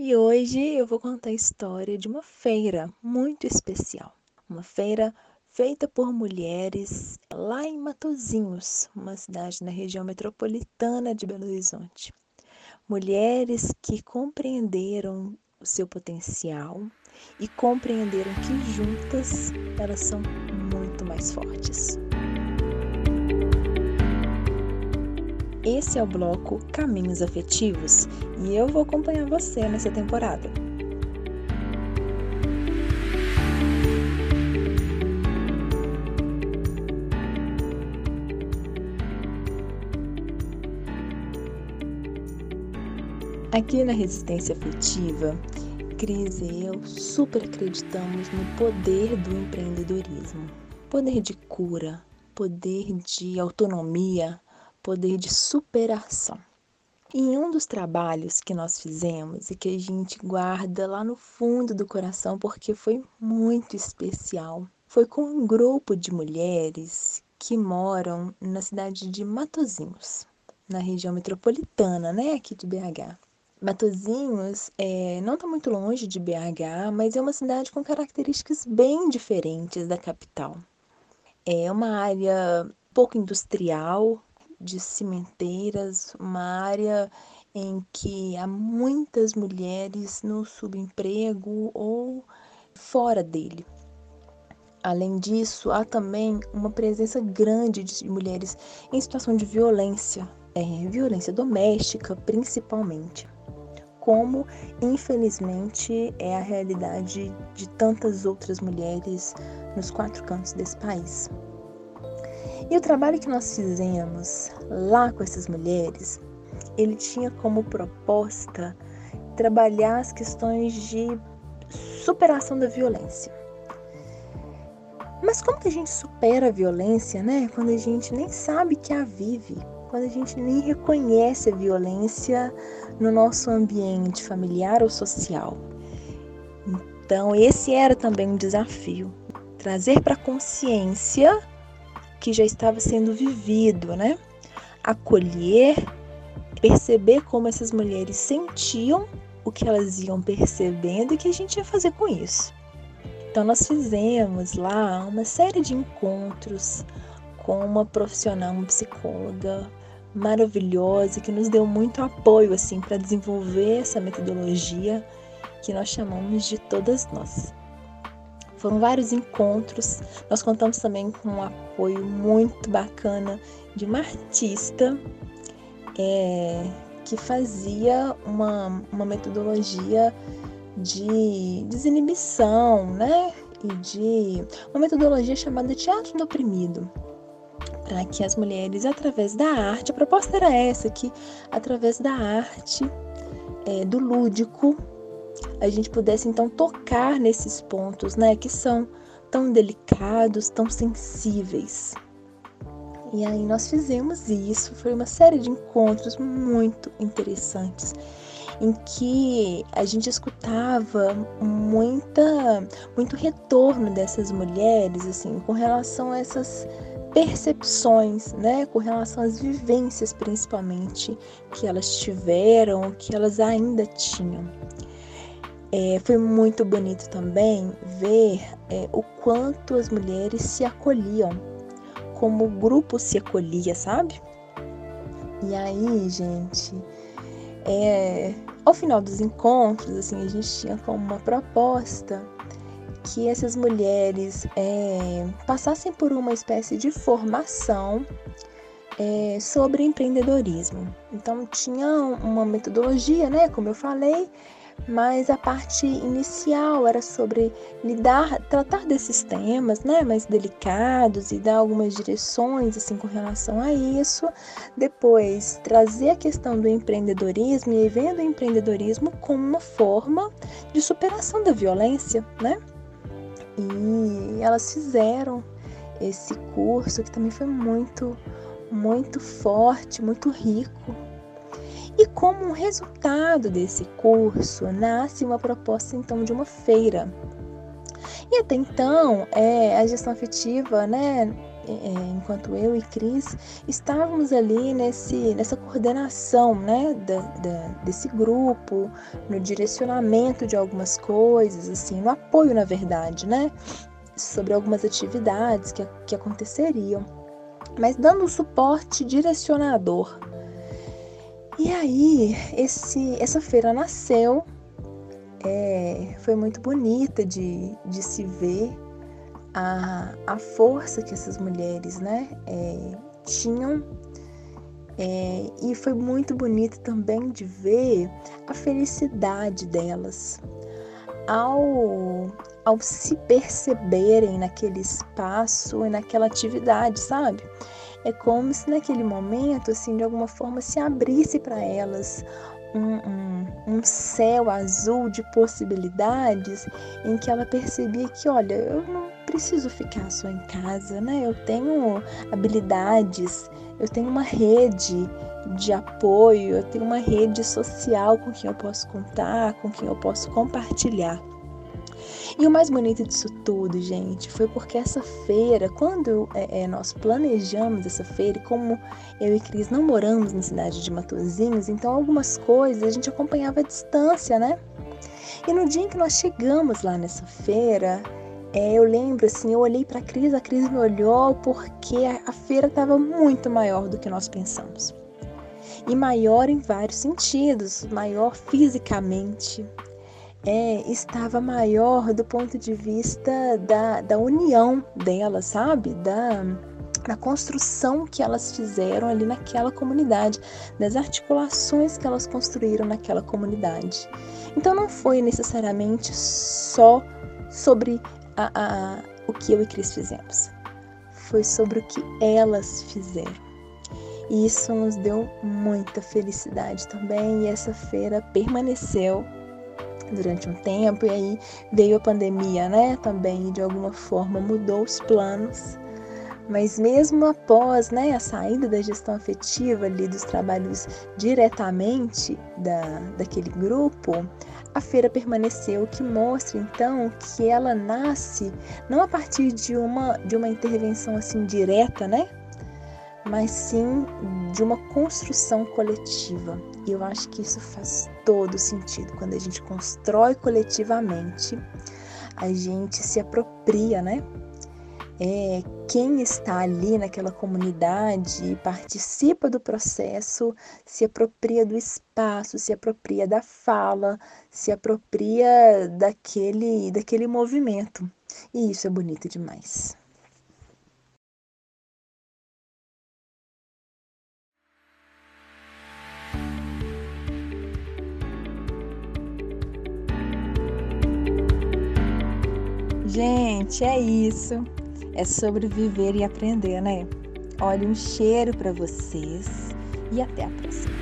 E hoje eu vou contar a história de uma feira muito especial. Uma feira feita por mulheres lá em Matozinhos, uma cidade na região metropolitana de Belo Horizonte. Mulheres que compreenderam o seu potencial e compreenderam que juntas elas são muito mais fortes. Esse é o bloco Caminhos Afetivos e eu vou acompanhar você nessa temporada. Aqui na Resistência Afetiva, Cris e eu super acreditamos no poder do empreendedorismo. Poder de cura, poder de autonomia, poder de superação. E em um dos trabalhos que nós fizemos e que a gente guarda lá no fundo do coração porque foi muito especial, foi com um grupo de mulheres que moram na cidade de Matozinhos, na região metropolitana, né, aqui de BH. Matozinhos é, não está muito longe de BH, mas é uma cidade com características bem diferentes da capital. É uma área pouco industrial, de cimenteiras, uma área em que há muitas mulheres no subemprego ou fora dele. Além disso, há também uma presença grande de mulheres em situação de violência, é, violência doméstica principalmente, como infelizmente é a realidade de tantas outras mulheres nos quatro cantos desse país. E o trabalho que nós fizemos lá com essas mulheres, ele tinha como proposta trabalhar as questões de superação da violência. Mas como que a gente supera a violência, né? Quando a gente nem sabe que a vive, quando a gente nem reconhece a violência no nosso ambiente familiar ou social. Então, esse era também um desafio, trazer para a consciência que já estava sendo vivido, né? Acolher, perceber como essas mulheres sentiam o que elas iam percebendo e o que a gente ia fazer com isso. Então nós fizemos lá uma série de encontros com uma profissional, uma psicóloga maravilhosa que nos deu muito apoio assim para desenvolver essa metodologia que nós chamamos de todas nós. Foram vários encontros. Nós contamos também com um apoio muito bacana de uma artista é, que fazia uma, uma metodologia de desinibição, né? E de uma metodologia chamada Teatro do Oprimido, para que as mulheres, através da arte, a proposta era essa, que através da arte, é, do lúdico, a gente pudesse então tocar nesses pontos, né, que são tão delicados, tão sensíveis. E aí nós fizemos isso, foi uma série de encontros muito interessantes em que a gente escutava muita muito retorno dessas mulheres assim com relação a essas percepções, né, com relação às vivências principalmente que elas tiveram, que elas ainda tinham. É, foi muito bonito também ver é, o quanto as mulheres se acolhiam, como o grupo se acolhia, sabe? E aí, gente, é, ao final dos encontros, assim, a gente tinha como uma proposta que essas mulheres é, passassem por uma espécie de formação é, sobre empreendedorismo. Então tinha uma metodologia, né, como eu falei, mas a parte inicial era sobre lidar, tratar desses temas, né, mais delicados e dar algumas direções assim com relação a isso. Depois trazer a questão do empreendedorismo e vendo o empreendedorismo como uma forma de superação da violência, né? E elas fizeram esse curso que também foi muito muito forte, muito rico e como um resultado desse curso, nasce uma proposta então de uma feira. E até então, é, a gestão afetiva, né, é, enquanto eu e Cris estávamos ali nesse, nessa coordenação né, da, da, desse grupo, no direcionamento de algumas coisas, assim, no apoio, na verdade, né? Sobre algumas atividades que, que aconteceriam, mas dando um suporte direcionador. E aí, esse, essa feira nasceu, é, foi muito bonita de, de se ver a, a força que essas mulheres né, é, tinham. É, e foi muito bonito também de ver a felicidade delas ao, ao se perceberem naquele espaço e naquela atividade, sabe? É como se naquele momento, assim, de alguma forma se abrisse para elas um, um, um, céu azul de possibilidades em que ela percebia que, olha, eu não preciso ficar só em casa, né? Eu tenho habilidades, eu tenho uma rede de apoio, eu tenho uma rede social com quem eu posso contar, com quem eu posso compartilhar. E o mais bonito disso tudo, gente, foi porque essa feira, quando é, é, nós planejamos essa feira, como eu e Cris não moramos na cidade de Matozinhos, então algumas coisas a gente acompanhava à distância, né? E no dia em que nós chegamos lá nessa feira, é, eu lembro assim, eu olhei para a Cris, a Cris me olhou porque a, a feira estava muito maior do que nós pensamos. E maior em vários sentidos, maior fisicamente, é, estava maior do ponto de vista da, da união delas, sabe? Da, da construção que elas fizeram ali naquela comunidade, das articulações que elas construíram naquela comunidade. Então não foi necessariamente só sobre a, a, o que eu e Cris fizemos, foi sobre o que elas fizeram. E isso nos deu muita felicidade também, e essa feira permaneceu durante um tempo e aí veio a pandemia, né? Também de alguma forma mudou os planos. Mas mesmo após né, a saída da gestão afetiva ali dos trabalhos diretamente da, daquele grupo, a feira permaneceu, o que mostra então que ela nasce não a partir de uma, de uma intervenção assim direta, né? Mas sim de uma construção coletiva. E eu acho que isso faz todo sentido. Quando a gente constrói coletivamente, a gente se apropria, né? É, quem está ali naquela comunidade participa do processo, se apropria do espaço, se apropria da fala, se apropria daquele, daquele movimento. E isso é bonito demais. Gente, é isso. É sobre viver e aprender, né? Olha, um cheiro para vocês e até a próxima.